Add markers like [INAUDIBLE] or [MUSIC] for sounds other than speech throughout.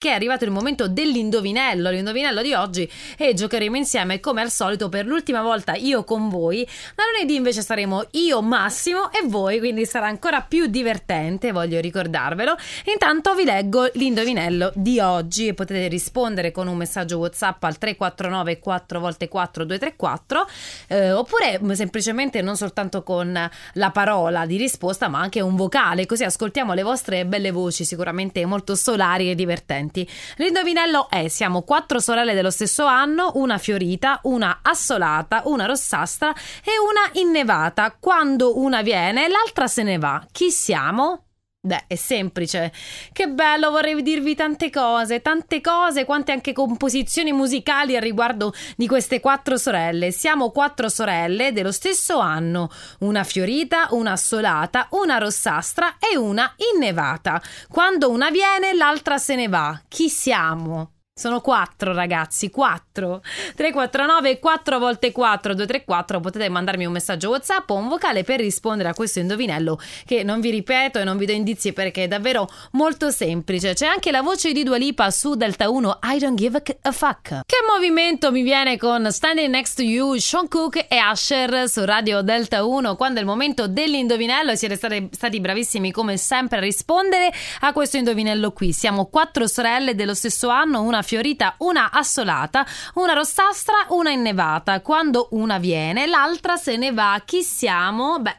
che è arrivato il momento dell'indovinello, l'indovinello di oggi e giocheremo insieme come al solito per l'ultima volta io con voi. Da lunedì invece saremo io Massimo e voi, quindi sarà ancora più divertente, voglio ricordarvelo. Intanto vi leggo l'indovinello di oggi e potete rispondere con un messaggio WhatsApp al 349 4 x 4 234 eh, oppure semplicemente non soltanto con la parola di risposta, ma anche un vocale, così ascoltiamo le vostre belle voci, sicuramente molto solari e divertenti divertenti. L'indovinello è: siamo quattro sorelle dello stesso anno, una fiorita, una assolata, una rossastra e una innevata. Quando una viene, l'altra se ne va. Chi siamo? Beh, è semplice. Che bello, vorrei dirvi tante cose, tante cose, quante anche composizioni musicali a riguardo di queste quattro sorelle. Siamo quattro sorelle dello stesso anno, una fiorita, una assolata, una rossastra e una innevata. Quando una viene, l'altra se ne va. Chi siamo? Sono quattro ragazzi, quattro. 349 4 volte 4 234 potete mandarmi un messaggio WhatsApp o un vocale per rispondere a questo indovinello che non vi ripeto e non vi do indizi perché è davvero molto semplice. C'è anche la voce di Dua Lipa su Delta 1 I don't give a fuck. Che movimento mi viene con Standing Next to You, Sean Cook e Asher su Radio Delta 1 quando è il momento dell'indovinello siete stati, stati bravissimi come sempre a rispondere a questo indovinello qui. Siamo quattro sorelle dello stesso anno, una fiorita, una assolata, una rossastra, una innevata. Quando una viene, l'altra se ne va. Chi siamo? Beh,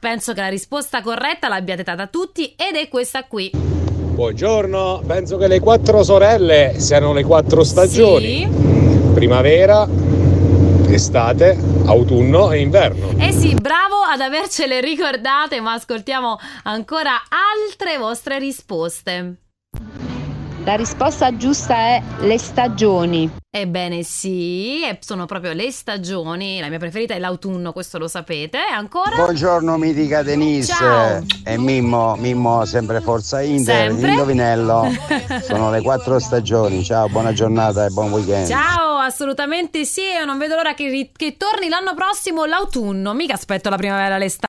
penso che la risposta corretta l'abbiate data tutti ed è questa qui. Buongiorno, penso che le quattro sorelle siano le quattro stagioni. Sì. Primavera, estate, autunno e inverno. Eh sì, bravo ad avercele ricordate, ma ascoltiamo ancora altre vostre risposte. La risposta giusta è le stagioni. Ebbene sì, sono proprio le stagioni. La mia preferita è l'autunno, questo lo sapete. Ancora? Buongiorno mitica Denise Ciao. e Mimmo, Mimmo sempre Forza Inter, Sempre. l'indovinello. [LAUGHS] Sono le quattro stagioni. Ciao, buona giornata e buon weekend. Ciao, assolutamente sì. Io non vedo l'ora che, ri- che torni l'anno prossimo l'autunno. Mica aspetto la primavera l'estate.